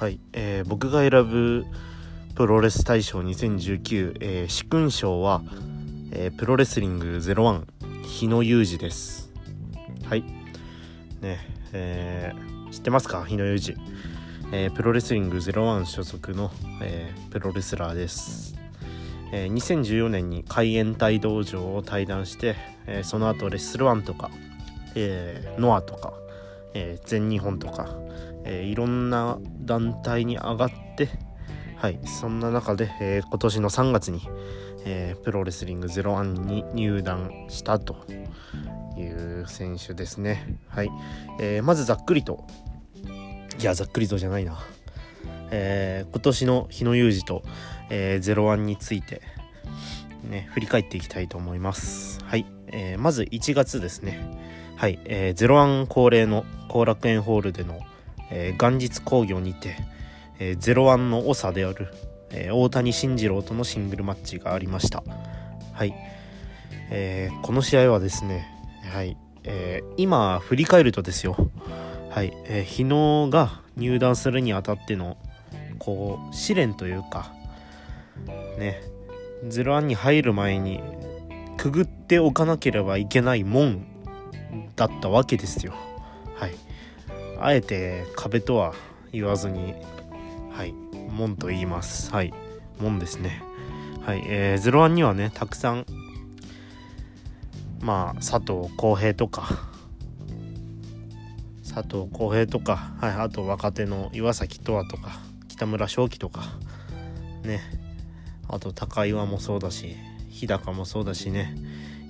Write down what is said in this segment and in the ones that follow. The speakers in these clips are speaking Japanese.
はい、えー僕が選ぶプロレス大賞2019、えー、殊勲賞は、えープロレスリング01日野裕二です。はい。ねえー知ってますか？日野裕二、えープロレスリング01所属の、えープロレスラーです、えー2014年に海援隊道場を退団して、えーその後レッスルワンとか、えーノアとか、え全日本とか、えーいろんな団体に上がってはいそんな中で、えー今年の3月に、えープロレスリング01に入団したという選手ですね。はい、えーまずざっくりといやざっくりとじゃないな。えー今年の日野裕二と、えー、01についてね振り返っていきたいと思います。はい、えーまず1月ですね。はい、えー、01恒例の後楽園ホールでの、えー元日興行にて、えー、01の長である、えー大谷慎次郎とのシングルマッチがありました。はい、えーこの試合はですねはい、えー今振り返るとですよ。はい、えー日野が入団するにあたってのこう試練というかね。01に入る前にくぐっておかなければいけない門だったわけですよ。はい。あえて壁とは言わずにはい門と言います。はい門ですね。はいえー、01にはねたくさんまあ佐藤浩平とか佐藤浩平とか、はい、あと若手の岩崎とわとか北村正樹とかねあと高岩もそうだし日高もそうだしね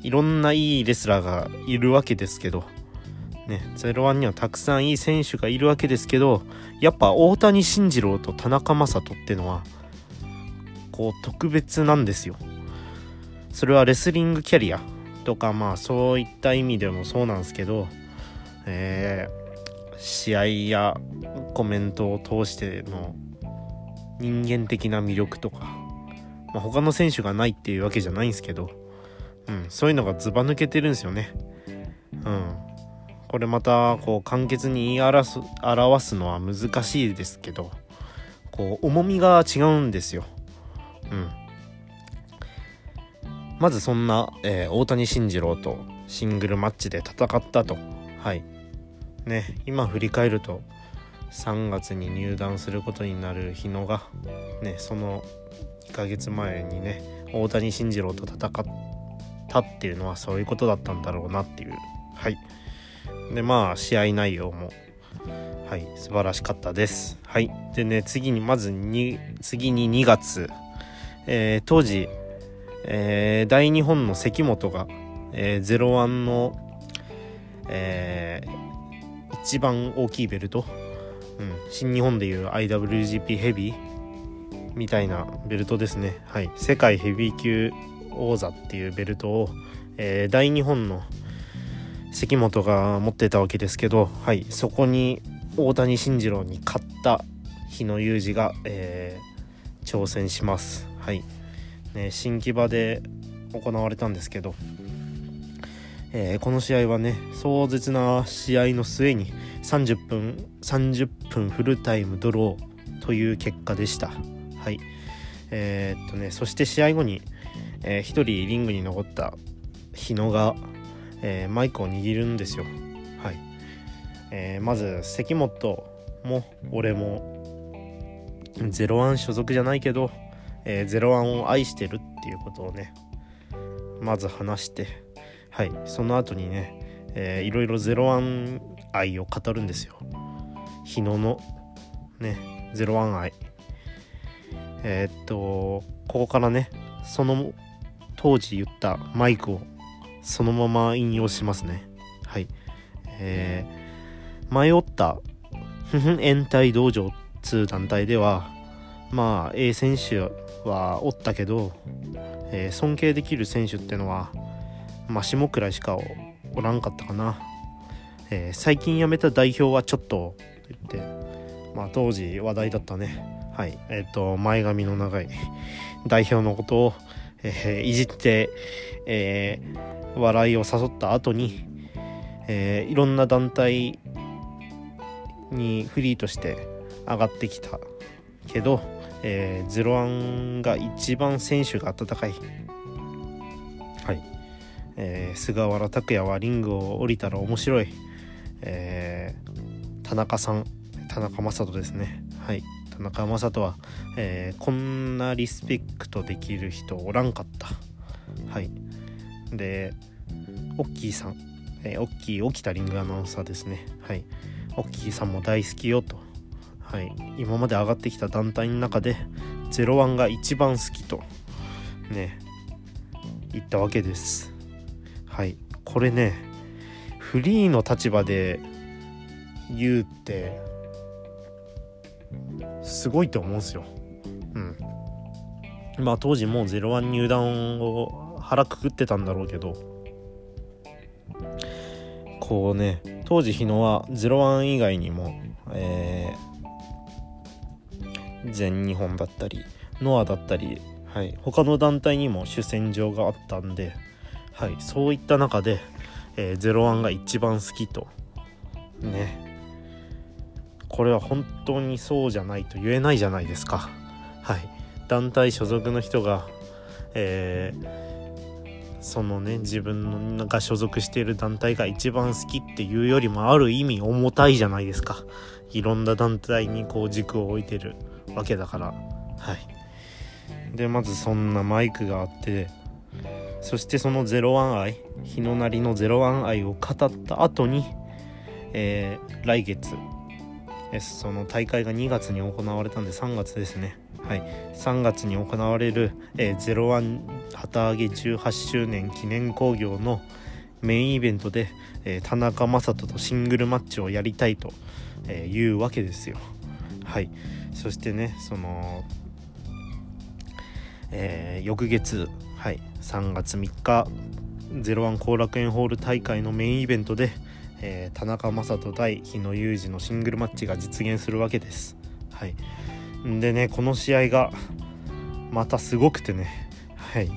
いろんないいレスラーがいるわけですけどね01にはたくさんいい選手がいるわけですけどやっぱ大谷慎次郎と田中将人ってのはこう特別なんですよそれはレスリングキャリアとかまあそういった意味でもそうなんですけどえー試合やコメントを通しての人間的な魅力とか、まあ、他の選手がないっていうわけじゃないんですけど、うん、そういうのがずば抜けてるんですよね。うん、これまたこう簡潔に言い表す表すのは難しいですけどこう重みが違うんですよ。うん、まずそんな、えー大谷慎次郎とシングルマッチで戦ったと。はいね今振り返ると3月に入団することになる日野がねその2ヶ月前にね大谷慎次郎と戦ったっていうのはそういうことだったんだろうなっていうはいでまあ試合内容も。はい素晴らしかったです。はい。でね次にまずに次に2月、えー当時、えー大日本の関本が、えー、01のえー一番大きいベルト、うん、新日本でいう IWGP ヘビーみたいなベルトですね。はい。世界ヘビー級王座っていうベルトを、えー大日本の関本が持ってたわけですけどはいそこに大谷慎次郎に勝った日野裕二が、えー挑戦します。はい、ね、新木場で行われたんですけどえーこの試合はね壮絶な試合の末に30分30分フルタイムドローという結果でした。はい。えーっとねそして試合後に、え1人リングに残った日野が、えーマイクを握るんですよ。はい、えーまず関本も俺も01所属じゃないけど、えー、01を愛してるっていうことをねまず話してはい。その後にね、えーいろいろ01愛を語るんですよ。日野のね01愛。えーっとここからねその当時言ったマイクをそのまま引用しますね。はい。えー迷ったふふ延滞道場っつう団体ではまあ A 選手はおったけど、えー尊敬できる選手ってのはまあ下くらいしかおらんかったかな、えー最近辞めた代表はちょっとって言ってまあ当時話題だったね。はい。えっ、と前髪の長い 代表のことを、えーいじって、えー笑いを誘った後に、えーいろんな団体にフリーとして上がってきたけど、えー、01が一番選手が温かい。はい。えー、菅原拓也はリングを降りたら面白い、えー、田中さん田中将人ですね。はい。田中将人は、えー、こんなリスペクトできる人おらんかった。はい。でオッキーさん、えー、オッキー起きたリングアナウンサーですね。はい。オッキーさんも大好きよと。はい。今まで上がってきた団体の中で01が一番好きとね言ったわけです。はい。これねフリーの立場で言うってすごいと思うんですよ。うん。まあ当時もう01入団を腹くくってたんだろうけどこうね当時日野は01以外にもえー、全日本だったりノアだったりはい、他の団体にも主戦場があったんで、はい、そういった中で、えー、01が一番好きとねこれは本当にそうじゃないと言えないじゃないですか。はい団体所属の人が、えー、そのね自分が所属している団体が一番好きっていうよりもある意味重たいじゃないですか。いろんな団体にこう軸を置いてるわけだから。はい。でまずそんなマイクがあってそしてその01愛日のなりの01愛を語った後に、えー、来月。その大会が2月に行われたんで3月ですね。はい。3月に行われる、えー、01旗揚げ18周年記念興行のメインイベントで、えー、田中将人とシングルマッチをやりたいと、えー、いうわけですよ。はい。そしてねそのえー、翌月、はい、3月3日01後楽園ホール大会のメインイベントで、えー、田中将人対日野裕二のシングルマッチが実現するわけです。はい、でねこの試合がまたすごくてね。はい。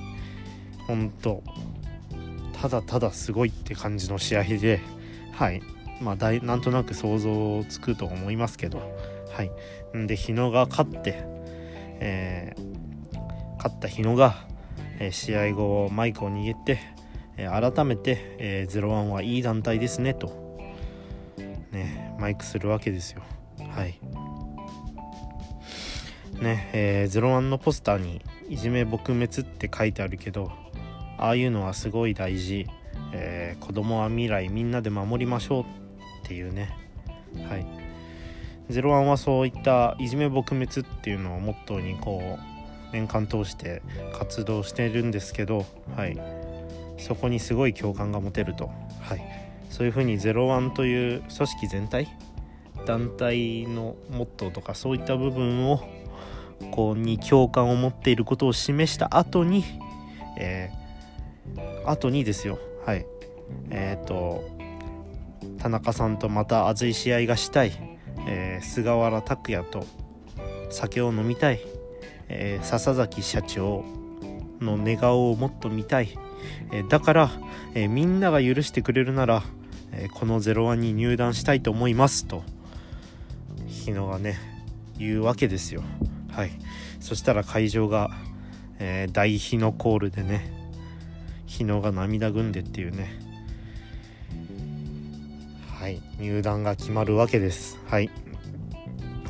本当ただただすごいって感じの試合で。はい。まあだなんとなく想像つくと思いますけど。はい。で日野が勝って、えー勝った日野が、えー、試合後マイクを握って、えー、改めて、えー、01はいい団体ですねと、ね、マイクするわけですよ。はい。ねえー、01のポスターに「いじめ撲滅」って書いてあるけどああいうのはすごい大事、えー、子供は未来みんなで守りましょうっていうね。はい。01はそういったいじめ撲滅っていうのをモットーにこう年間通して活動してるんですけど、はい、そこにすごい共感が持てると、はい、そういうふうに01という組織全体団体のモットーとかそういった部分をこうに共感を持っていることを示した後に、えー、後にですよ。はい。えっ、ー、と田中さんとまた熱い試合がしたい、えー、菅原拓也と酒を飲みたい。え、笹崎社長の寝顔をもっと見たい、え、だから、え、みんなが許してくれるなら、えこの01に入団したいと思いますと。日野がね言うわけですよ。はい。そしたら会場が、え大日野コールでね日野が涙ぐんでっていうね。はい。入団が決まるわけです。はい。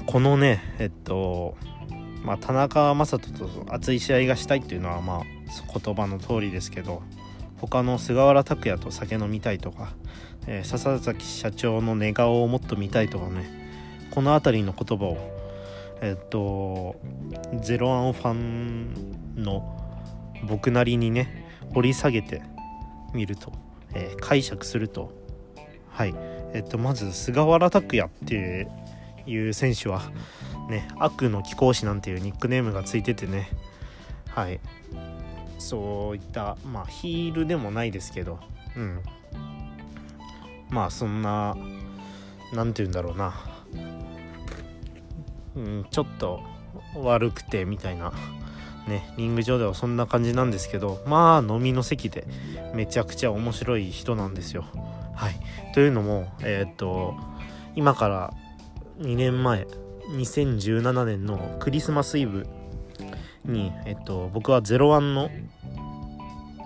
このねえっとまあ、田中将人と熱い試合がしたいっていうのはまあ言葉の通りですけど他の菅原拓也と酒飲みたいとか、えー、笹崎社長の寝顔をもっと見たいとかねこの辺りの言葉をえっとゼロワンファンの僕なりにね掘り下げてみると、えー、解釈するとはい。えっとまず菅原拓也っていう選手はね悪の貴公子なんていうニックネームがついててねはい。そういったまあヒールでもないですけどうん。まあそんな何て言うんだろうな。うんちょっと悪くてみたいな。ねリング上ではそんな感じなんですけどまあ飲みの席でめちゃくちゃ面白い人なんですよ。はい。というのもえー、っと今から2年前2017年のクリスマスイブに、えっと、僕は01の、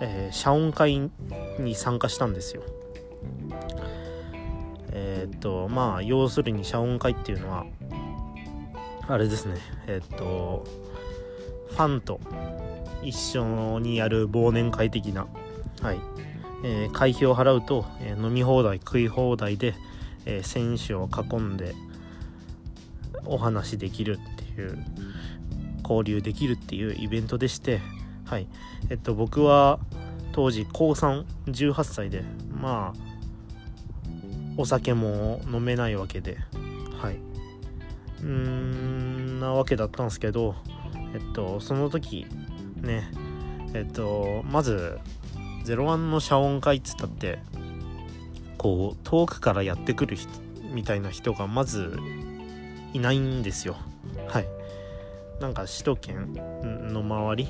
えー、謝恩会に参加したんですよ。えー、っとまあ要するに謝恩会っていうのはあれですね。えー、っとファンと一緒にやる忘年会的なはい、えー、会費を払うと、えー、飲み放題食い放題で、えー、選手を囲んでお話できるっていう交流できるっていうイベントでしてはい。えっと僕は当時高318歳でまあお酒も飲めないわけではい。うーんなわけだったんですけどえっとその時ねえっとまず01の謝恩会っつったってこう遠くからやってくる人みたいな人がまずいないんですよ。はい。なんか首都圏の周り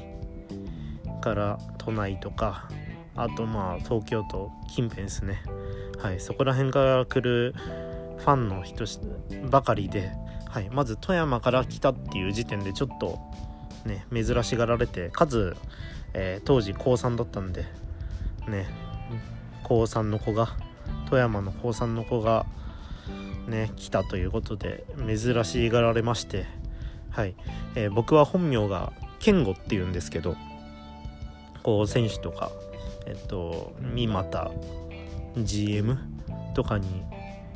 から都内とかあとまあ東京都近辺ですね。はい。そこら辺から来るファンの人ばかりで、はい、まず富山から来たっていう時点でちょっとね珍しがられてかつ、えー、当時高3だったんでね高3の子が富山の高3の子がね来たということで珍しがられましてはい、えー、僕は本名が健吾っていうんですけどこう選手とかえっと三股 GM とかに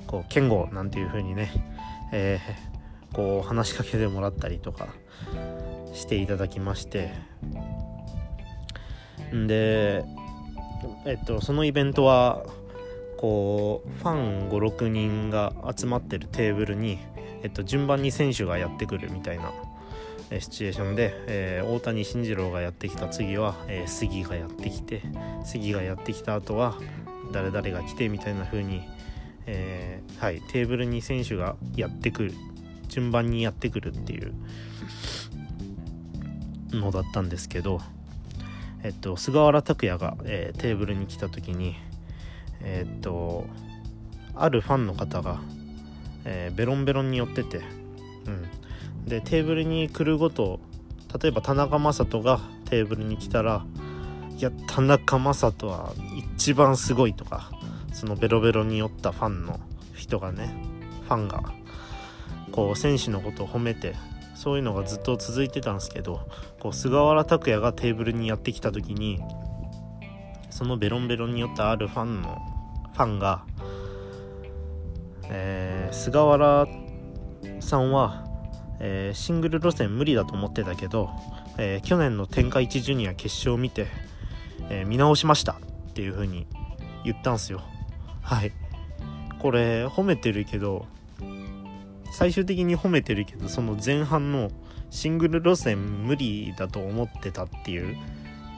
こう健吾なんていう風にね、えー、こう話しかけてもらったりとかしていただきまして。でえっとそのイベントはこうファン56人が集まってるテーブルに、えっと、順番に選手がやってくるみたいなシチュエーションで、えー、大谷慎次郎がやってきた次は、えー、杉がやってきて杉がやってきた後は誰々が来てみたいな風に、えー、はい、テーブルに選手がやってくる。順番にやってくるっていうのだったんですけど、えっと、菅原拓也が、えー、テーブルに来た時にえー、っとあるファンの方が、えー、ベロンベロンに寄ってて、うん、でテーブルに来るごと例えば田中将人がテーブルに来たらいや田中将人は一番すごいとかそのベロベロに寄ったファンの人がねファンがこう選手のことを褒めてそういうのがずっと続いてたんですけどこう菅原拓也がテーブルにやってきた時にそのベロンベロンに寄ったあるファンのファンが、えー、菅原さんは、えー、シングル路線無理だと思ってたけど、えー、去年の天下一ジュニア決勝を見て、え見直しましたっていう風に言ったんすよ。はい。これ褒めてるけど最終的に褒めてるけどその前半のシングル路線無理だと思ってたっていう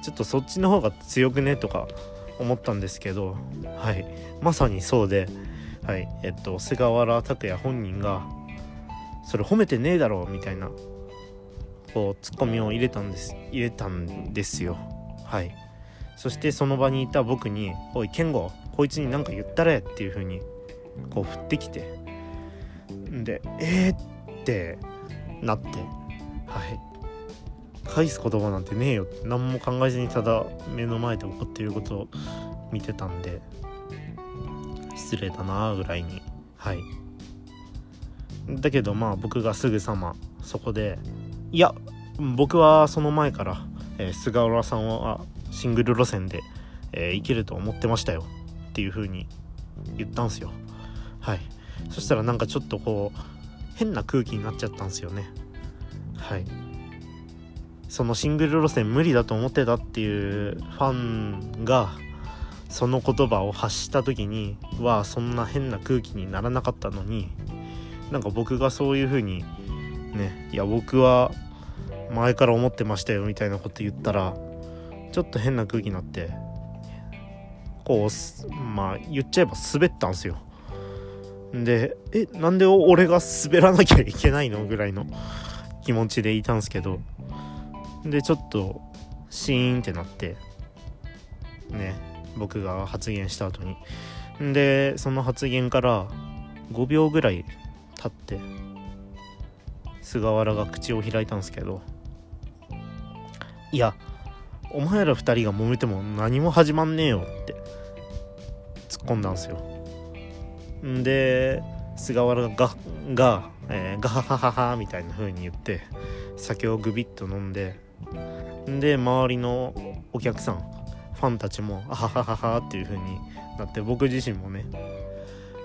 ちょっとそっちの方が強くねとか思ったんですけどはい。まさにそうではい。えっと菅原拓也本人がそれ褒めてねえだろみたいなこうツッコミを入れたんです入れたんですよ。はい。そしてその場にいた僕に「おい健吾こいつに何か言ったれ」っていう風にこう振ってきてで「えー?」ってなって。はい。返す言葉なんてねえよ。何も考えずにただ目の前で起こっていることを見てたんで。失礼だなぐらいに。はい。だけどまあ僕がすぐさまそこでいや僕はその前から、えー、菅原さんはシングル路線で、えー、いけると思ってましたよ。っていう風に言ったんすよ。はい。そしたらなんかちょっとこう変な空気になっちゃったんですよね。はい。そのシングル路線無理だと思ってたっていうファンがその言葉を発した時にはそんな変な空気にならなかったのになんか僕がそういう風にねいや僕は前から思ってましたよみたいなこと言ったらちょっと変な空気になってこうまあ言っちゃえば滑ったんすよ。でえなんで俺が滑らなきゃいけないのぐらいの気持ちでいたんすけど。でちょっとシーンってなってね僕が発言した後に。でその発言から5秒ぐらい経って菅原が口を開いたんですけど。いやお前ら2人が揉めても何も始まんねえよって突っ込んだんすよ。で菅原がが、えー、ガハハハハみたいな風に言って酒をグビッと飲んでで周りのお客さんファンたちもあははははっていう風になって僕自身もね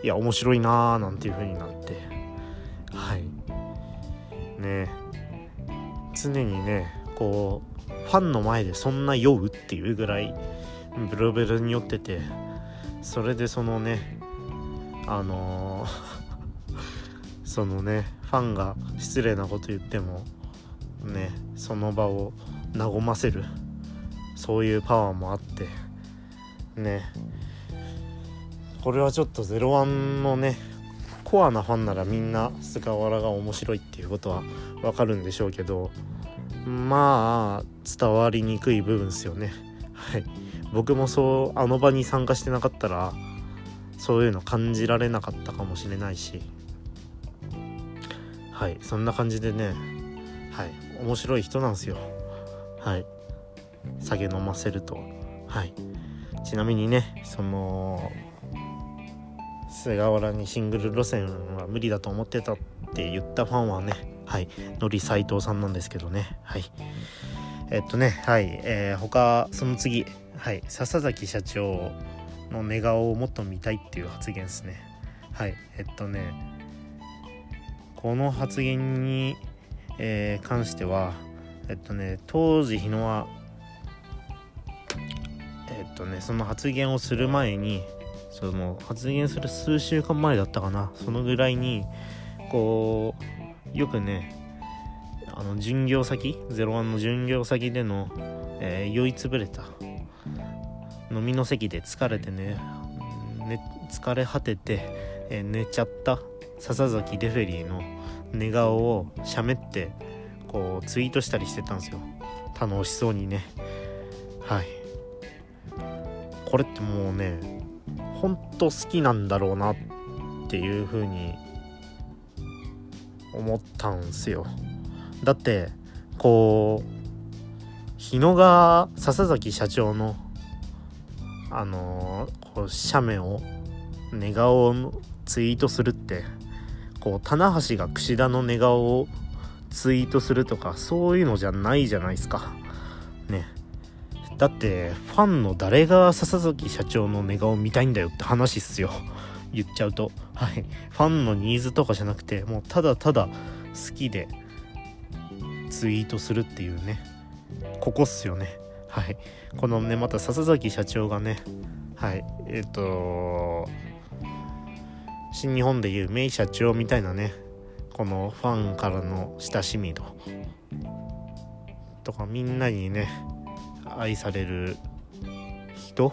いや面白いなーなんていう風になってはい。ね常にねこうファンの前でそんな酔うっていうぐらいブルブルに酔っててそれでそのねあのー そのねファンが失礼なこと言ってもねその場を和ませるそういうパワーもあってねこれはちょっと01のねコアなファンならみんな菅原が面白いっていうことはわかるんでしょうけどまあ伝わりにくい部分ですよね。はい。僕もそうあの場に参加してなかったらそういうの感じられなかったかもしれないし。はいそんな感じでね。はい面白い人なんですよ。はい酒飲ませると。はいちなみにねその菅原にシングル路線は無理だと思ってたって言ったファンはねはいのり斎藤さんなんですけどね。はいえっとねはいえー、他その次はい笹崎社長の寝顔をもっと見たいっていう発言ですね。はい。えっとねこの発言に、えー、関してはえっとね当時日野はえっとねその発言をする前にその発言する数週間前だったかな。そのぐらいにこうよくねあの巡業先01の巡業先での、えー、酔いつぶれた飲みの席で疲れてねね疲れ果てて、え、寝ちゃった笹崎レフェリーの寝顔をしゃべってこうツイートしたりしてたんですよ。楽しそうにね。はい。これってもうねほんと好きなんだろうなっていう風に思ったんすよ。だってこう日野が笹崎社長のあのー、こう写メを寝顔をツイートするってこう棚橋が櫛田の寝顔をツイートするとかそういうのじゃないじゃないですか。ね。だってファンの誰が笹崎社長の寝顔見たいんだよって話っすよ。言っちゃうと。はい。ファンのニーズとかじゃなくてもうただただ好きでツイートするっていうね。ここっすよね。はい。このねまた笹崎社長がねはい。えっ、ー、と新日本でいう名社長みたいなねこのファンからの親しみ度とかみんなにね愛される人。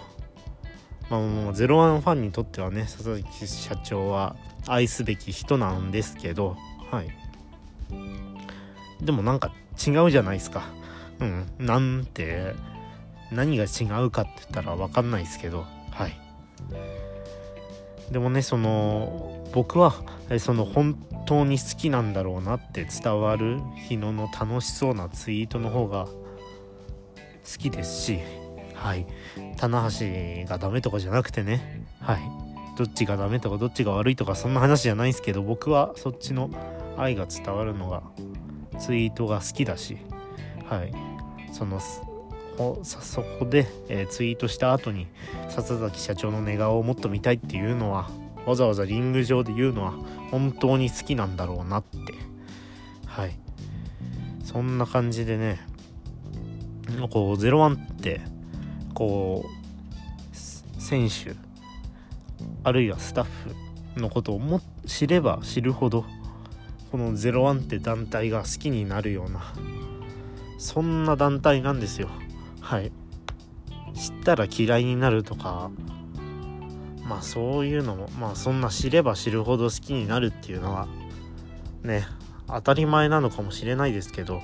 まあもうゼロワンファンにとってはね佐々木社長は愛すべき人なんですけどはい。でもなんか違うじゃないですか。うん。なんて何が違うかって言ったら分かんないですけど。はい。でもねその僕はその本当に好きなんだろうなって伝わる日野の楽しそうなツイートの方が好きですしはい。棚橋がダメとかじゃなくてねはい。どっちがダメとかどっちが悪いとかそんな話じゃないんですけど僕はそっちの愛が伝わるのがツイートが好きだしはい。そのそこで、えー、ツイートした後に笹崎社長の寝顔をもっと見たいっていうのはわざわざリング上で言うのは本当に好きなんだろうなって。はい。そんな感じでねこう01ってこう選手あるいはスタッフのことをも知れば知るほどこの01って団体が好きになるようなそんな団体なんですよ。はい。知ったら嫌いになるとかまあそういうのもまあそんな知れば知るほど好きになるっていうのはね当たり前なのかもしれないですけど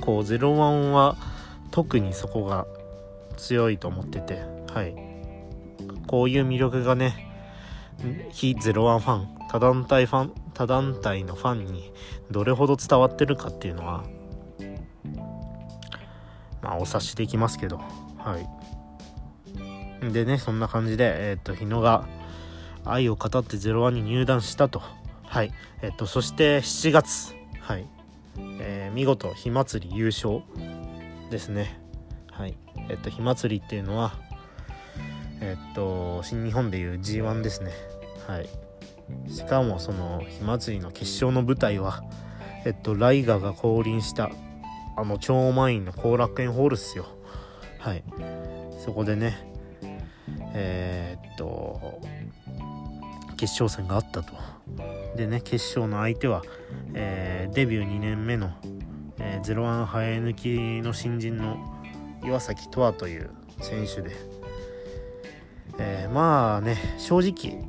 こう01は特にそこが強いと思っててはい。こういう魅力がね非01ファン他団体ファン他団体のファンにどれほど伝わってるかっていうのはまあお察しできますけど。はい。でねそんな感じでえっ、と日野が愛を語って01に入団したと。はい。えっ、とそして7月。はい、えー、見事火祭り優勝ですね。はい。えっ、と火祭りっていうのはえっと新日本でいう G1 ですね。はい。しかもその火祭りの決勝の舞台はえっとライガが降臨したあの超満員の後楽園ホールっすよ。はい。そこでねえー、っと決勝戦があったと。でね決勝の相手は、えー、デビュー2年目の、えー、01生え抜きの新人の岩崎とわという選手で、えー、まあね正直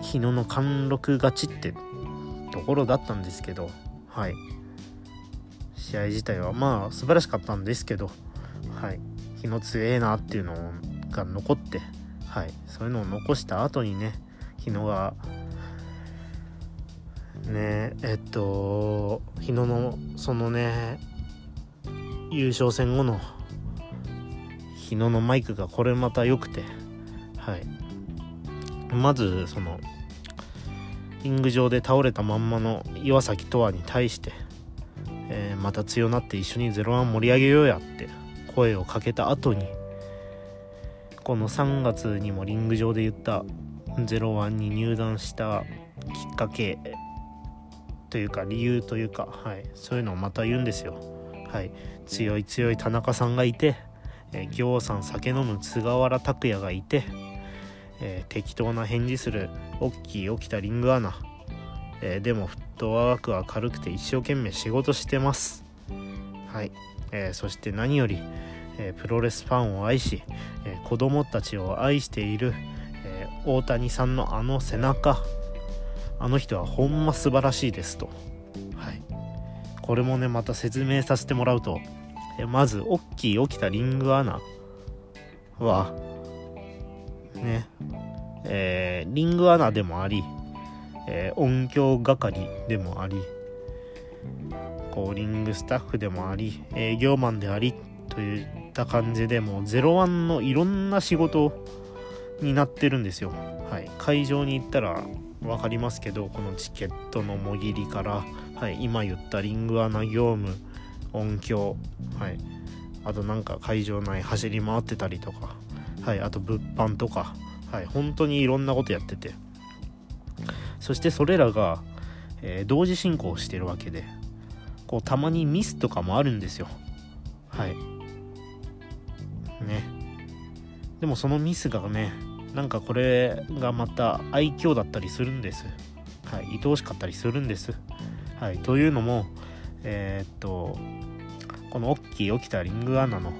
日野の貫禄勝ちってところだったんですけどはい。試合自体はまあ素晴らしかったんですけどはい。日野強えなっていうのが残ってはい。そういうのを残した後にね日野がねえっと日野のそのね優勝戦後の日野のマイクがこれまた良くてはい。まずそのリング上で倒れたまんまの岩崎とわに対して、また強なって一緒に01盛り上げようやって声をかけた後にこの3月にもリング上で言った01に入団したきっかけというか理由というか、はい、そういうのをまた言うんですよ。はい、強い強い田中さんがいて、えー、行さん酒飲む菅原拓也がいて、えー、適当な返事するオッキー起きたリングアナ、えー、でもフットワークは軽くて一生懸命仕事してます。はい、えー、そして何より、えプロレスファンを愛し、え子供たちを愛している、え大谷さんのあの背中。あの人はほんま素晴らしいですと。はい。これもねまた説明させてもらうと、えまずオッキー起きたリングアナはね、えー、リングアナでもあり、えー、音響係でもあり、こう、リングスタッフでもあり、営業マンであり、といった感じでもう01のいろんな仕事になってるんですよ。はい。会場に行ったら分かりますけど、このチケットのもぎりから、はい、今言ったリングアナ業務、音響、はい。あとなんか会場内走り回ってたりとか、はい、あと物販とか、はい、本当にいろんなことやっててそしてそれらが、えー、同時進行してるわけでこうたまにミスとかもあるんですよ。はい。ね。でもそのミスがねなんかこれがまた愛嬌だったりするんです。はい。愛おしかったりするんです。はい。というのもえー、っとこのオッキー起きたリングアナの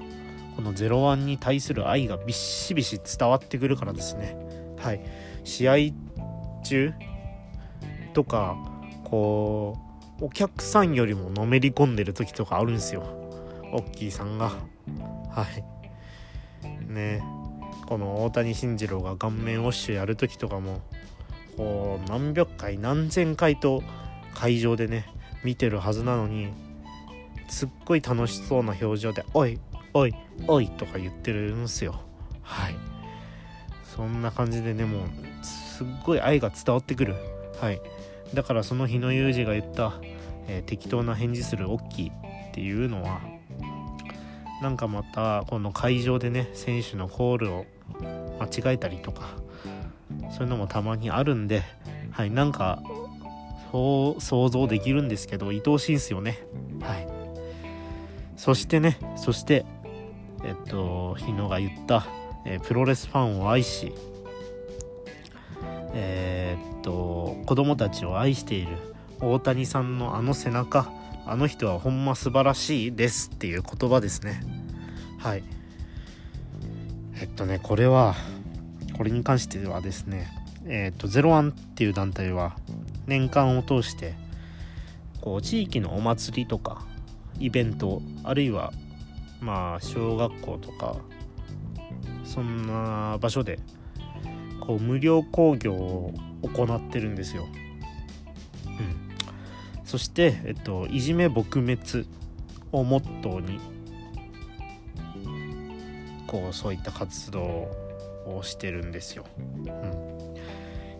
この01に対する愛がビシビシ伝わってくるからですね。はい。試合中とかこうお客さんよりものめり込んでる時とかあるんですよ。オッキーさんが。はい。ね。この大谷慎次郎が顔面ウォッシュやる時とかもこう何百回何千回と会場でね見てるはずなのにすっごい楽しそうな表情で「おいおいおいとか言ってるんすよ。はい。そんな感じでねもうすっごい愛が伝わってくる。はい。だからその日野裕二が言った、えー、適当な返事するオッキーっていうのはなんかまたこの会場でね選手のコールを間違えたりとかそういうのもたまにあるんではいなんかそう想像できるんですけど愛おしいんすよね。はい。そしてねそしてえっと日野が言った、えー、プロレスファンを愛しえー、っと子供たちを愛している大谷さんのあの背中あの人はほんま素晴らしいですっていう言葉ですね。はい。えっとねこれはこれに関してはですねえっと01っていう団体は年間を通してこう地域のお祭りとかイベントあるいはまあ小学校とかそんな場所でこう無料工業を行ってるんですよ。うん、そして、えっと、いじめ撲滅をモットーにこうそういった活動をしてるんですよ。うん、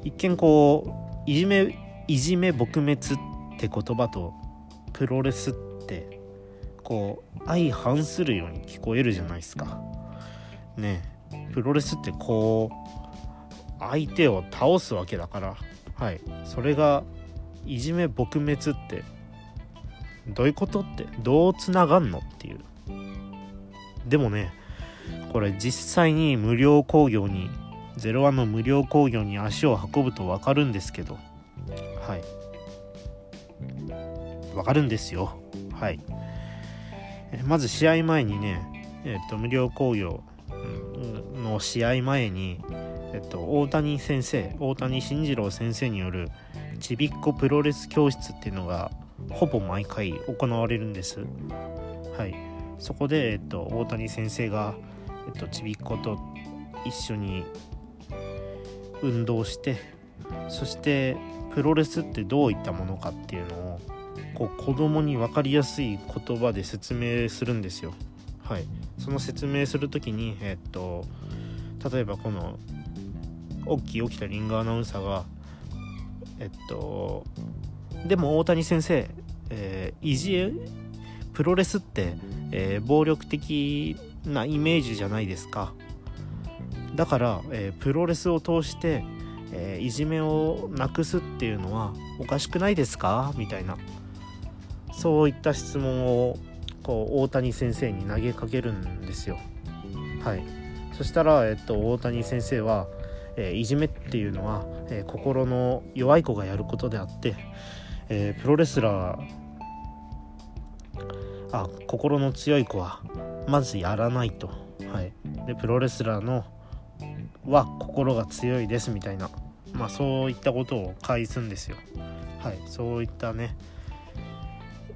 一見こういじめいじめ撲滅って言葉とプロレスってこう相反するように聞こえるじゃないですか。ねプロレスってこう相手を倒すわけだから。はい。それがいじめ撲滅って。どういうことって。どうつながんのっていう。でもねこれ実際に無料工業に01の無料工業に足を運ぶと分かるんですけど。はい。分かるんですよ。はい。まず試合前にねえっ、と無料工業の試合前にえっと大谷先生大谷慎次郎先生によるちびっこプロレス教室っていうのがほぼ毎回行われるんです。はい。そこで、えっと、大谷先生が、えっと、ちびっこと一緒に運動してそしてプロレスってどういったものかっていうのをこう子供に分かりやすい言葉で説明するんですよ。はい。その説明する時にえっと例えばこの大きい起きたリングアナウンサーがえっとでも大谷先生、えーいじえプロレスって、えー暴力的なイメージじゃないですか。だから、えープロレスを通して、えーいじめをなくすっていうのはおかしくないですか？みたいな。そういった質問をこう大谷先生に投げかけるんですよ。はい。そしたら、えっと、大谷先生は、えいじめっていうのは、え心の弱い子がやることであって、えプロレスラーあ心の強い子はまずやらないと、はい、でプロレスラーのは心が強いですみたいな、まあ、そういったことを返すんですよ。はい、そういったね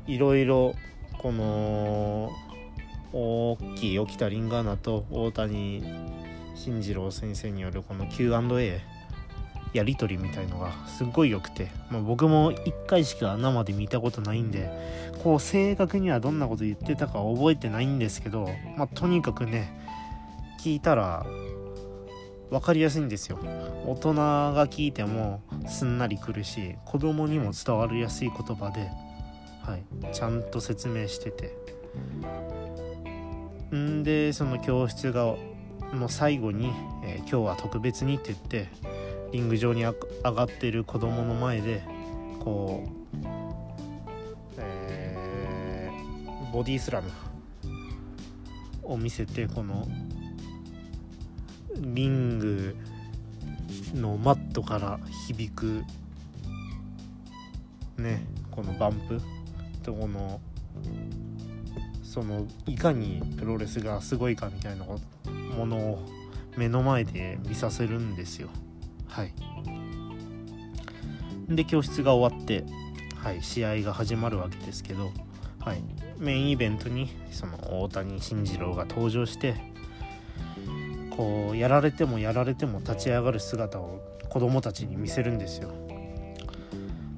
いろいろこの大きい起きたリンガーナと大谷慎次郎先生によるこの Q&A やり取りみたいのがすっごい良くて、まあ、僕も1回しか生で見たことないんでこう正確にはどんなこと言ってたか覚えてないんですけど、まあ、とにかくね聞いたら分かりやすいんですよ。大人が聞いてもすんなりくるし子供にも伝わりやすい言葉で、はい、ちゃんと説明してて。んでその教室がの最後に、えー今日は特別に」って言ってリング上に上がってる子供の前でこう、えーボディスラムを見せてこのリングのマットから響くねこのバンプとこのそのいかにプロレスがすごいかみたいなものを目の前で見させるんですよ。はい。で教室が終わって、はい、試合が始まるわけですけど、はい、メインイベントにその大谷慎次郎が登場してこうやられてもやられても立ち上がる姿を子供たちに見せるんですよ。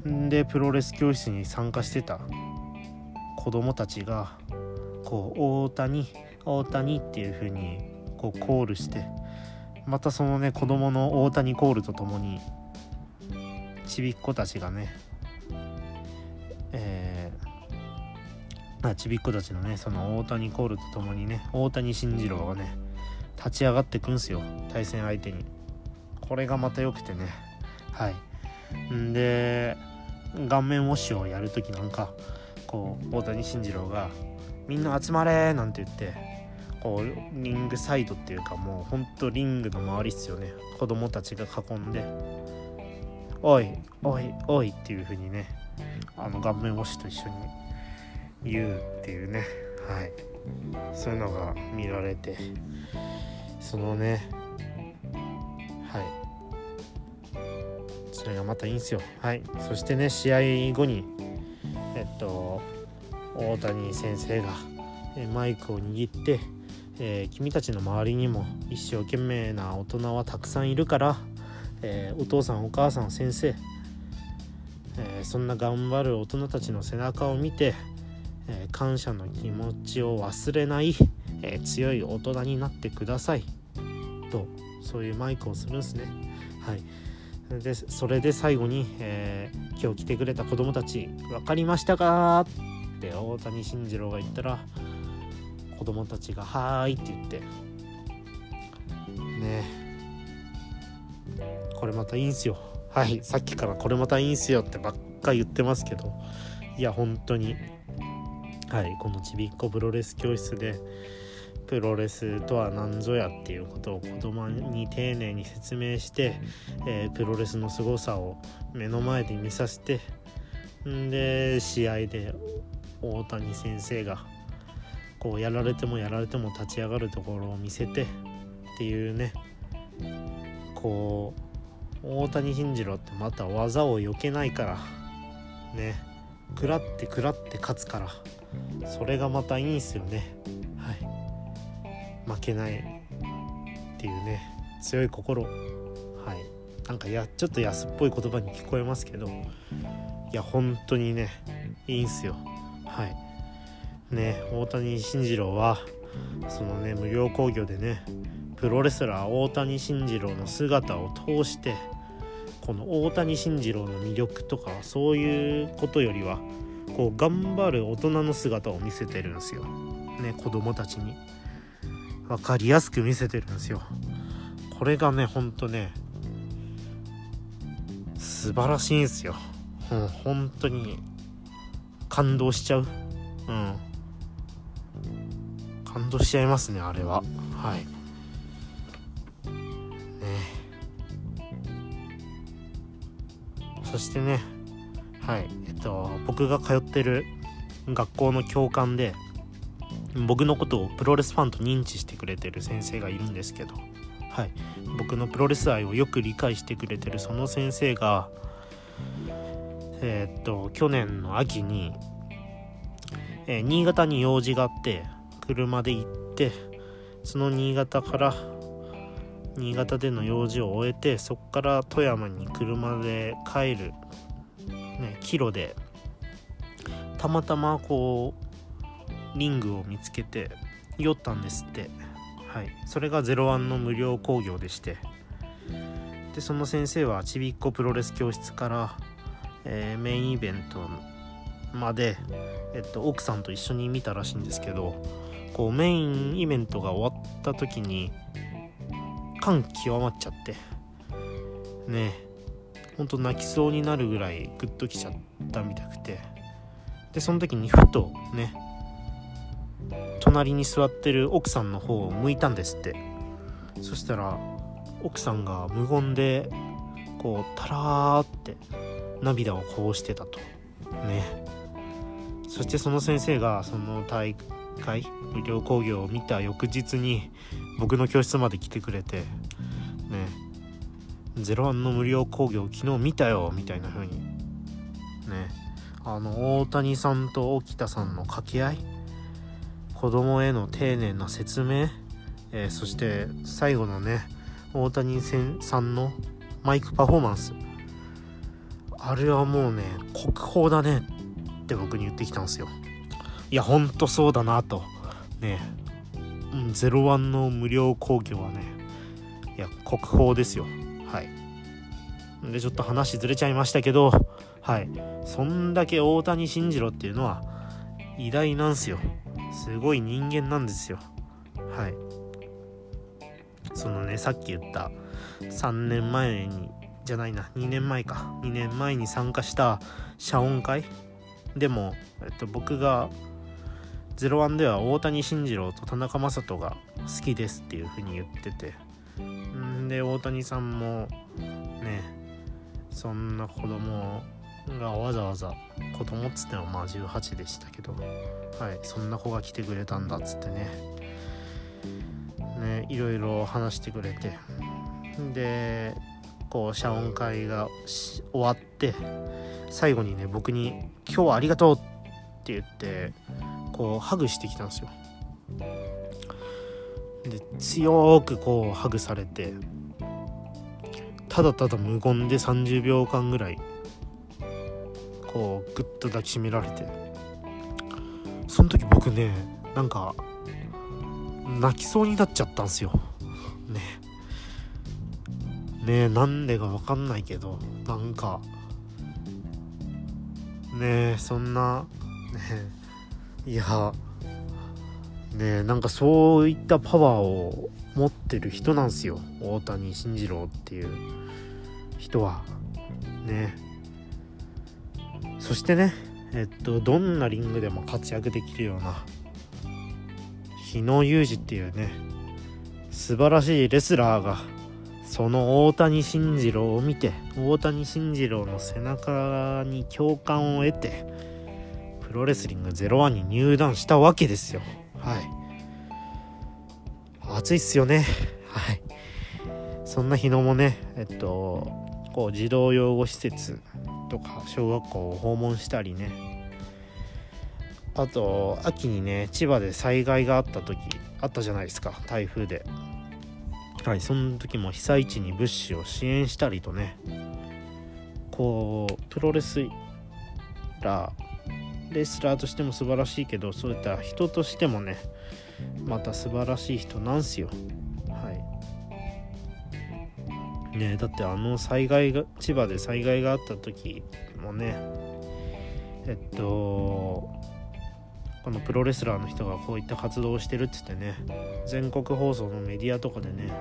んでプロレス教室に参加してた子供たちがこう大谷大谷っていう風にこうコールしてまたそのね子供の大谷コールとともにちびっ子たちがねえーあちびっ子たちのねその大谷コールとともにね大谷慎次郎がね立ち上がってくんすよ対戦相手に。これがまた良くてねはい。んで顔面ウォッシュをやるときなんかこう大谷慎次郎が「みんな集まれ!」なんて言ってこうリングサイドっていうかもうほんとリングの周りっすよね。子供たちが囲んで「おいおいおい」っていう風にねあの顔面ウォッシュと一緒に言うっていうね。はい。そういうのが見られてそのねはい。それがまたいいんすよ。はい。そしてね試合後にえっと大谷先生がマイクを握って、えー君たちの周りにも一生懸命な大人はたくさんいるから、えーお父さんお母さん先生、えー、そんな頑張る大人たちの背中を見て、え、感謝の気持ちを忘れない、え強い大人になってください。とそういうマイクをするんですね。はい。でそれで最後に、えー、今日来てくれた子供たち分かりましたか?」て大谷慎次郎が言ったら子供たちが「はーい」って言って。ねこれまたいいんすよ。はいさっきからこれまたいいんすよってばっか言ってますけど。いや本当に。はいこのちびっこプロレス教室でプロレスとは何ぞやっていうことを子供に丁寧に説明して、えー、プロレスの凄さを目の前で見させてんで試合で大谷先生がこうやられてもやられても立ち上がるところを見せてっていうねこう大谷慎次郎ってまた技を避けないからね食らって食らって勝つからそれがまたいいんすよね。はい。負けないっていうね強い心。はい。なんかやちょっと安っぽい言葉に聞こえますけどいや本当にねいいんすよ。はいね大谷慎次郎はそのね無料興行でねプロレスラー大谷慎次郎の姿を通してこの大谷慎次郎の魅力とかそういうことよりはこう頑張る大人の姿を見せてるんですよ。ね子供たちに分かりやすく見せてるんですよ。これがねほんとね素晴らしいんですよ。うん、本当に感動しちゃう。うん。感動しちゃいますね、あれは。はいね。そしてねはいえっと僕が通ってる学校の教官で僕のことをプロレスファンと認知してくれてる先生がいるんですけどはい僕のプロレス愛をよく理解してくれてるその先生がえー、っと去年の秋に、えー、新潟に用事があって車で行ってその新潟から新潟での用事を終えてそこから富山に車で帰る、ね、帰路でたまたまこうリングを見つけて酔ったんですって。はい。それが01の無料興行でして。でその先生はちびっこプロレス教室から、えー、メインイベントまで、えっと、奥さんと一緒に見たらしいんですけどこうメインイベントが終わった時に感極まっちゃってねほんと泣きそうになるぐらいグッときちゃったみたくてでその時にふとね隣に座ってる奥さんの方を向いたんですって。そしたら奥さんが無言でこうタラーって涙をこうしてたと。ね。そしてその先生がその大会無料工業を見た翌日に僕の教室まで来てくれてね。01の無料工業昨日見たよみたいな風に。ね。あの大谷さんと沖田さんの掛け合い。子供への丁寧な説明、えー、そして最後のね大谷さんのマイクパフォーマンス。あれはもうね国宝だねって僕に言ってきたんですよ。いやほんとそうだなと。ね。うん、01の無料興行はねいや国宝ですよ。はい。でちょっと話ずれちゃいましたけどはい。そんだけ大谷慎次郎っていうのは偉大なんすよ。すごい人間なんですよ。はい。そのねさっき言った3年前にじゃないな。2年前か。2年前に参加した謝恩会。でも、えっと、僕が01では大谷慎次郎と田中将人が好きですっていう風に言ってて。んで大谷さんもねそんな子供がわざわざ子供っつってもまあ18でしたけど。はいそんな子が来てくれたんだっつってね。ねいろいろ話してくれて。でこう謝恩会が終わって最後にね僕に「今日はありがとう」って言ってこうハグしてきたんですよ。で強くこうハグされてただただ無言で30秒間ぐらいこうグッと抱きしめられてその時僕ねなんか泣きそうになっちゃったんですよ。ね。ねなんでか分かんないけどなんか。ねそんなねいやねなんかそういったパワーを持ってる人なんすよ。大谷慎次郎っていう人は。ね。そしてねえっとどんなリングでも活躍できるような日野裕二っていうね素晴らしいレスラーがその大谷慎次郎を見て大谷慎次郎の背中に共感を得てプロレスリング01に入団したわけですよ。はい。暑いっすよね。はい。そんな日野もねえっとこう児童養護施設とか小学校を訪問したりね。あと秋にね千葉で災害があった時あったじゃないですか台風で。はいその時も被災地に物資を支援したりとね。こうプロレスラーレスラーとしても素晴らしいけどそういった人としてもねまた素晴らしい人なんすよ。はい。ねだってあの災害が千葉で災害があった時もねえっとこのプロレスラーの人がこういった活動をしてるっつってね全国放送のメディアとかでね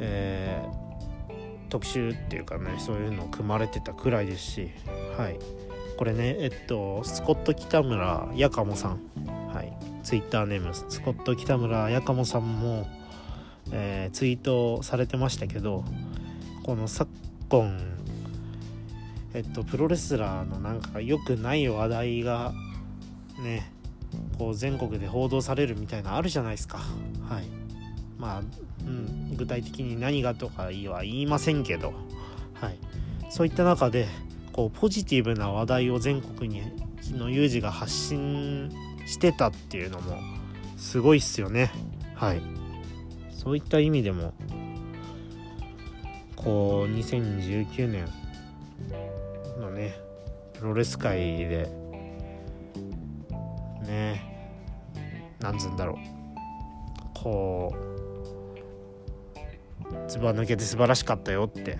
えー、特集っていうかねそういうのを組まれてたくらいですしはい。これねえっとスコット北村やかもさん。はい。ツイッターネームスコット北村やかもさんも、えー、ツイートされてましたけどこの昨今えっとプロレスラーのなんか良くない話題がねこう全国で報道されるみたいなあるじゃないですか。はい。まあ、うん、具体的に何がとかは言いませんけど、はい、そういった中でこうポジティブな話題を全国に日野裕二が発信してたっていうのもすごいっすよね。はい。そういった意味でもこう2019年のねプロレス界でね。なんつうんだろう。こうずば抜けて素晴らしかったよって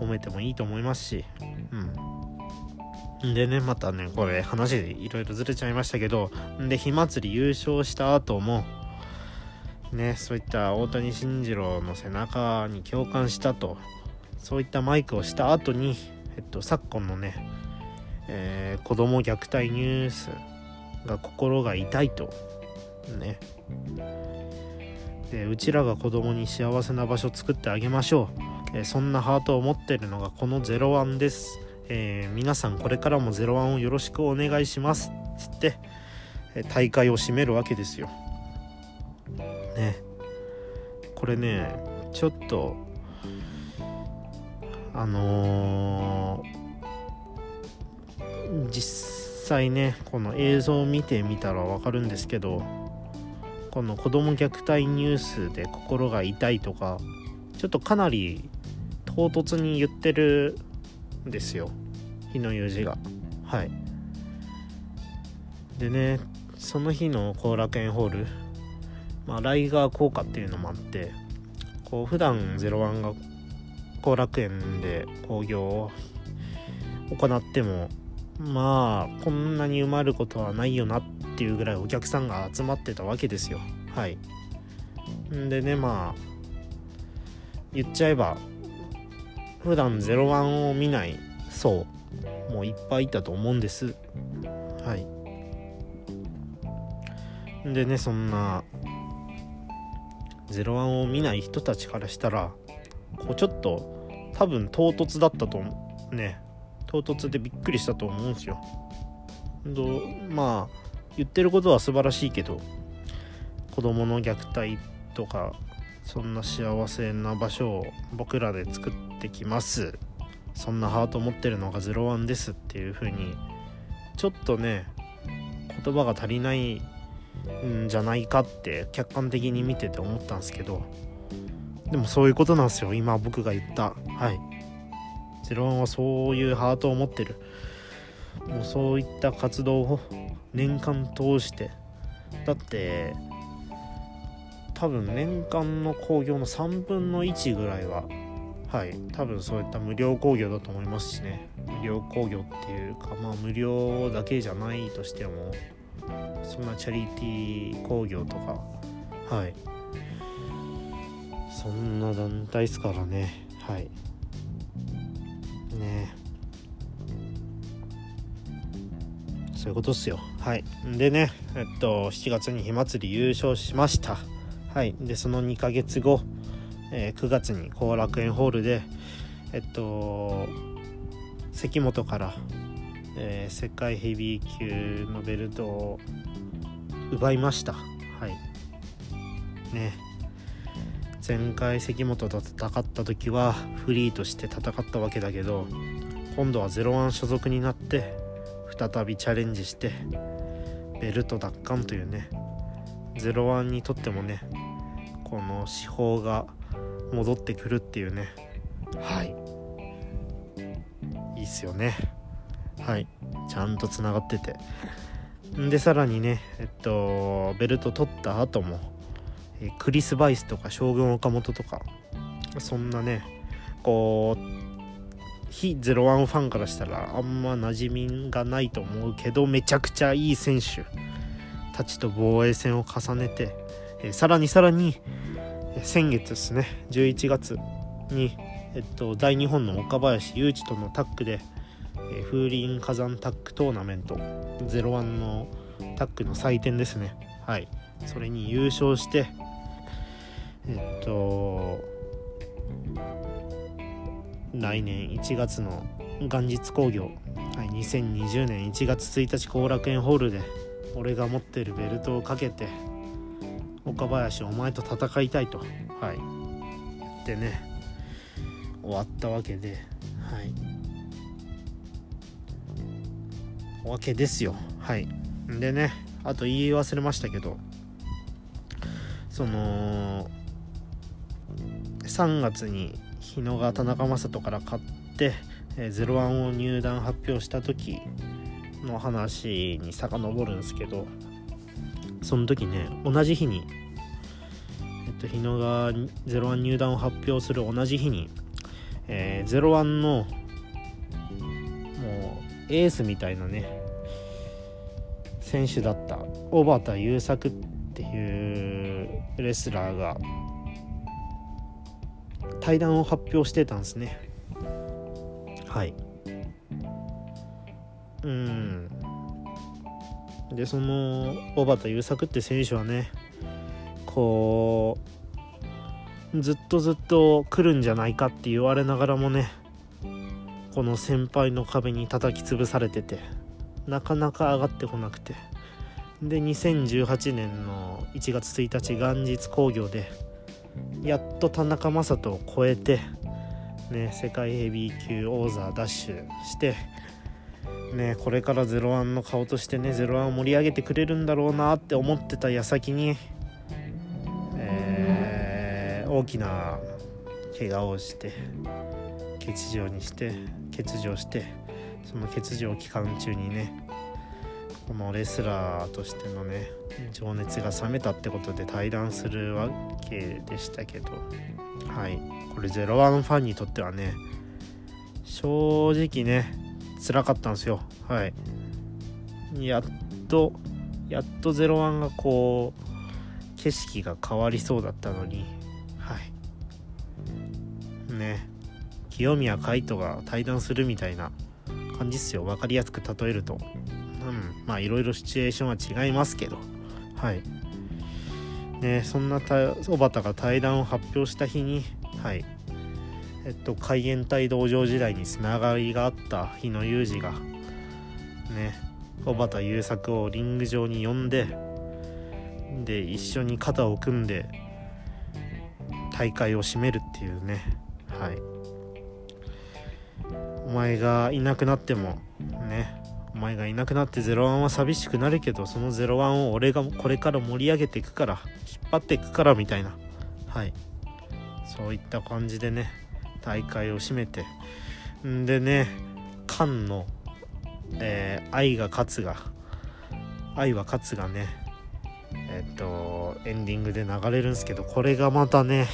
褒めてもいいと思いますし。うん。でねまたねこれ話でいろいろずれちゃいましたけどで火祭り優勝した後もねそういった大谷慎次郎の背中に共感したとそういったマイクをした後にえっと昨今のね、えー、子供虐待ニュースが心が痛いと。ね。でうちらが子供に幸せな場所作ってあげましょう、え、そんなハートを持ってるのがこの01です、えー、皆さんこれからも01をよろしくお願いします。つって、大会を締めるわけですよ。ね。これねちょっとあの、実際際ねこの映像を見てみたら分かるんですけどこの子供虐待ニュースで心が痛いとかちょっとかなり唐突に言ってるんですよ。日の裕二が。はい。でねその日の後楽園ホールまあライガー効果っていうのもあってこう普段01が後楽園で興行を行ってもまあこんなに埋まることはないよなっていうぐらいお客さんが集まってたわけですよ。はい。んでねまあ言っちゃえば普段01を見ない層もういっぱいいたと思うんです。はい。でねそんな01を見ない人たちからしたらこうちょっと多分唐突だったとね。唐突でびっくりしたと思うんですよ。どまあ言ってることは素晴らしいけど子供の虐待とかそんな幸せな場所を僕らで作ってきます。そんなハート持ってるのが01ですっていう風にちょっとね言葉が足りないんじゃないかって客観的に見てて思ったんですけどでもそういうことなんですよ今僕が言った。はい。ゼロワンはそういうハートを持ってる。もうそういった活動を年間通して。だって多分年間の興行の3分の1ぐらいははい多分そういった無料興行だと思いますしね。無料興行っていうかまあ無料だけじゃないとしてもそんなチャリティー興行とかはい。そんな団体っすからね。はい。ね。そういうことっすよ。はい。でねえっと7月に火祭り優勝しました。はい。でその2ヶ月後、えー、9月に後楽園ホールでえっと関本から、えー、世界ヘビー級のベルトを奪いました。はい。ね。前回関本と戦った時はフリーとして戦ったわけだけど今度は01所属になって再びチャレンジしてベルト奪還というね01にとってもねこの司法が戻ってくるっていうね。はい。いいっすよね。はい。ちゃんとつながってて。でさらにねえっとベルト取った後もクリス・バイスとか将軍岡本とかそんなねこう非01ファンからしたらあんま馴染みがないと思うけどめちゃくちゃいい選手たちと防衛戦を重ねて、えさらにさらに、え先月ですね11月に、えっと、大日本の岡林雄一とのタッグで、え風林火山タッグトーナメント01のタッグの祭典ですね。はい。それに優勝してえっと来年1月の元日工業、はい、2020年1月1日後楽園ホールで俺が持ってるベルトをかけて岡林お前と戦いたいと。はい。言ってね終わったわけで。はい。わけですよ。はい。でねあと言い忘れましたけどその3月に日野が田中将人から買って「えー、01」を入団発表した時の話に遡るんですけどその時ね同じ日に、えっと、日野が「01」入団を発表する同じ日に「えー、01」のもうエースみたいなね選手だった小畑優作っていうレスラーが対談を発表してたんですね。はい。うん。でその小畑優作って選手はねこうずっとずっと来るんじゃないかって言われながらもねこの先輩の壁に叩き潰されててなかなか上がってこなくて。で2018年の1月1日元日工業でやっと田中将人を超えて、ね、世界ヘビー級王座ダッシュして、ね、これから01の顔としてね01を盛り上げてくれるんだろうなって思ってた矢先に、えー、大きな怪我をして欠場にして欠場してその欠場期間中にねこのレスラーとしてのね情熱が冷めたってことで対談するわけでしたけどはい。これ01ファンにとってはね正直ね辛かったんですよ。はい。やっとやっと01がこう景色が変わりそうだったのにはい。ね清宮海斗が対談するみたいな感じっすよ。分かりやすく例えると。うんまあいろいろシチュエーションは違いますけど。はい。ねそんな小畑が対談を発表した日にはい。えっと海援隊道場時代につながりがあった日野裕二がね小畑優作をリング上に呼んでで一緒に肩を組んで大会を締めるっていうね。はい。お前がいなくなってもねお前がいなくなって01は寂しくなるけどその01を俺がこれから盛り上げていくから引っ張っていくからみたいな。はい。そういった感じでね大会を締めて。んでね菅の、えー愛が勝つが愛は勝つがねえっとエンディングで流れるんすけどこれがまたね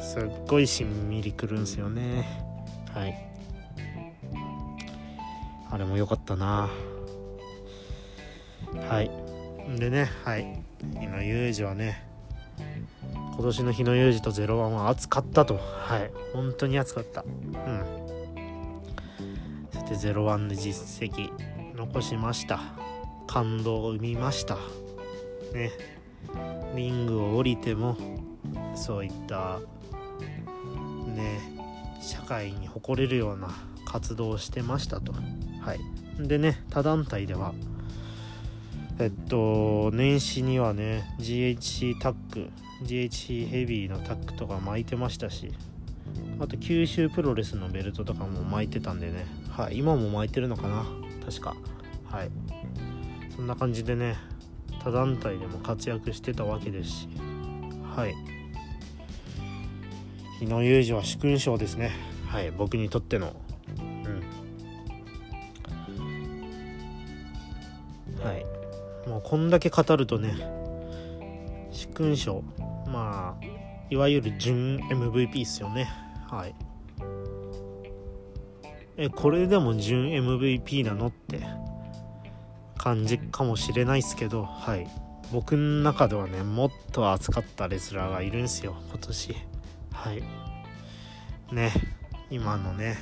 すっごいしんみりくるんすよね。はい。あれも良かったな。はい。でねはい。日の有事はね今年の日の有事とゼロワンは暑かったと。はい。本当に暑かった。うん。そしてゼロワンで実績残しました。感動を生みました。ね。リングを降りてもそういったね社会に誇れるような活動をしてましたと。はい。でね他団体ではえっと年始にはね GHC タック GHC ヘビーのタックとか巻いてましたしあと九州プロレスのベルトとかも巻いてたんでねはい今も巻いてるのかな確か。はい。そんな感じでね他団体でも活躍してたわけですしはい。日野裕二は殊勲賞ですね。はい僕にとってのもうこんだけ語るとね殊勲賞まあいわゆる準 MVP っすよね。はい。えこれでも準 MVP なのって感じかもしれないっすけどはい。僕の中ではねもっと熱かったレスラーがいるんすよ今年。はい。ね今のね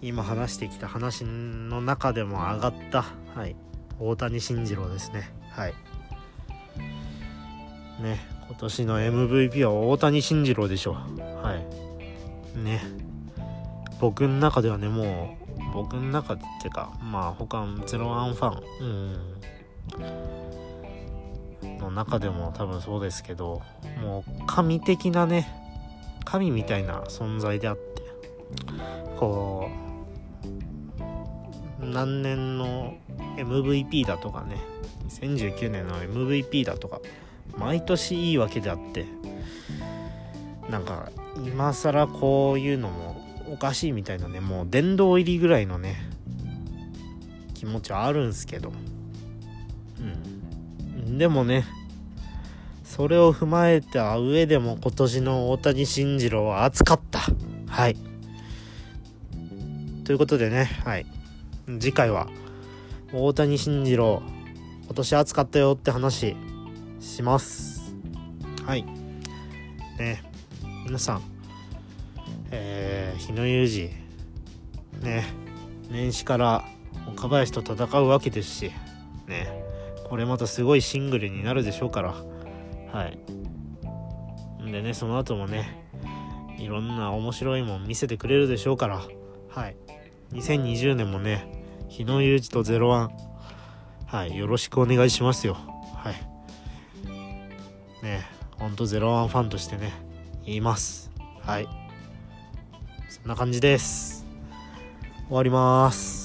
今話してきた話の中でも上がった。はい。大谷慎次郎ですね。はい。ね今年の MVP は大谷慎次郎でしょはい。ね。僕の中ではねもう僕の中でっていうかまあ他のゼロワンファンうんの中でも多分そうですけどもう神的なね神みたいな存在であってこう何年の MVP だとかね。2019年の MVP だとか。毎年いいわけであって。なんか今更こういうのもおかしいみたいなね。もう殿堂入りぐらいのね。気持ちはあるんすけど。うん。でもね。それを踏まえた上でも今年の大谷慎次郎は熱かった。はい。ということでね。はい。次回は大谷慎次郎今年暑かったよって話します。はい。ね。皆さんえー、日野裕二ね。年始から岡林と戦うわけですしね。これまたすごいシングルになるでしょうから。はい。でねその後もねいろんな面白いもん見せてくれるでしょうから。はい2020年もね日野裕二とゼロワン。はいよろしくお願いしますよ。はい。ねほんとゼロワンファンとしてね言います。はい。そんな感じです。終わります。